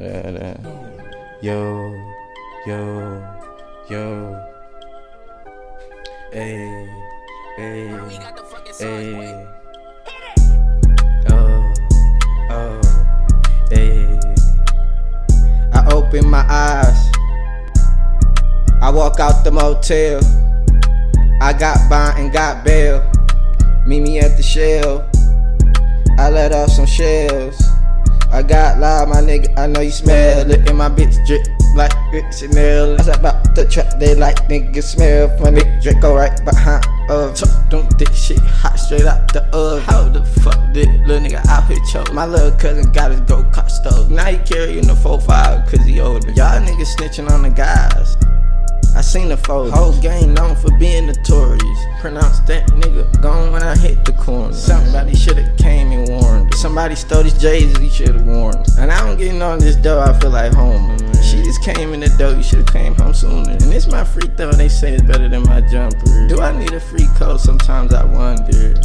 Yo, yo, yo. Hey, hey, hey. Oh, oh, hey. I open my eyes. I walk out the motel. I got bond and got bail. Meet me at the shell. I let off some shells. I got loud, my nigga. I know you smell it. And my bitch drip like it Chanel. I about to trap, they like niggas smell funny. Draco right behind us. Uh, don't this shit hot straight out the oven. How the fuck did little nigga out here choke? My little cousin got his go cut stove. Now he carrying the 4-5 cause he older. Y'all niggas snitching on the guys. I seen the foes. Whole game known for being notorious. Pronounce that nigga gone when I hit the corner. Somebody stole these J's, he should've warned. And I don't get on this dough, I feel like home. She just came in the dough, you should've came home sooner. And it's my free throw, they say it's better than my jumper. Do I need a free coat? Sometimes I wonder.